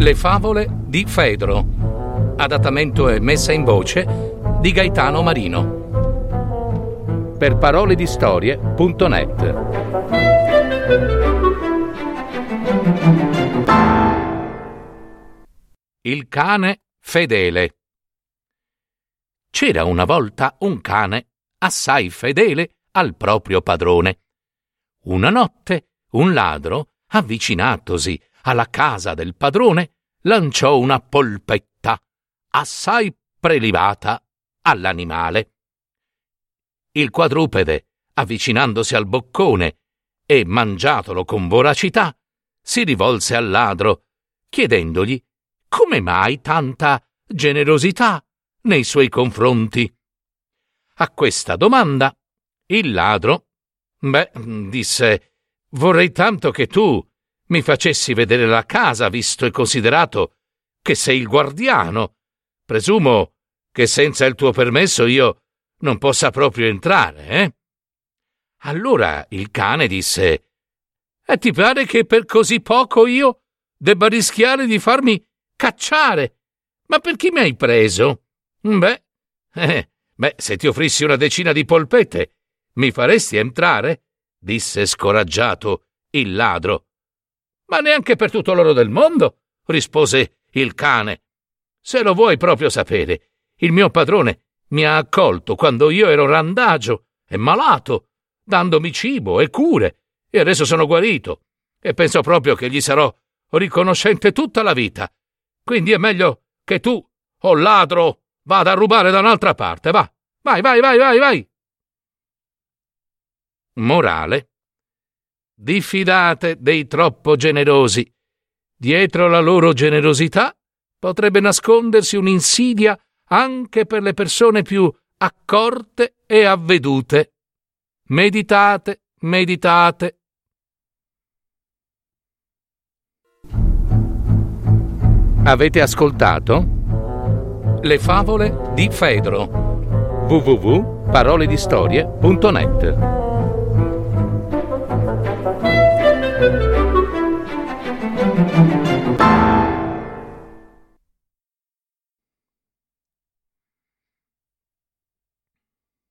Le favole di Fedro. Adattamento e messa in voce di Gaetano Marino. Per parole di storie.net. Il cane fedele. C'era una volta un cane assai fedele al proprio padrone. Una notte un ladro, avvicinatosi alla casa del padrone, lanciò una polpetta assai prelibata all'animale. Il quadrupede, avvicinandosi al boccone e mangiatolo con voracità, si rivolse al ladro, chiedendogli come mai tanta generosità nei suoi confronti. A questa domanda il ladro, beh, disse, vorrei tanto che tu mi facessi vedere la casa, visto e considerato che sei il guardiano. Presumo che senza il tuo permesso io non possa proprio entrare, eh? Allora il cane disse E ti pare che per così poco io debba rischiare di farmi cacciare? Ma per chi mi hai preso? Beh, eh, beh, se ti offrissi una decina di polpette, mi faresti entrare? disse scoraggiato il ladro. Ma neanche per tutto l'oro del mondo, rispose il cane. Se lo vuoi proprio sapere, il mio padrone mi ha accolto quando io ero randagio e malato, dandomi cibo e cure, e adesso sono guarito, e penso proprio che gli sarò riconoscente tutta la vita. Quindi è meglio che tu, o oh ladro, vada a rubare da un'altra parte, va. Vai, vai, vai, vai, vai. Morale diffidate dei troppo generosi. Dietro la loro generosità potrebbe nascondersi un'insidia anche per le persone più accorte e avvedute. Meditate, meditate. Avete ascoltato? Le favole di Fedro www.paroledistorie.net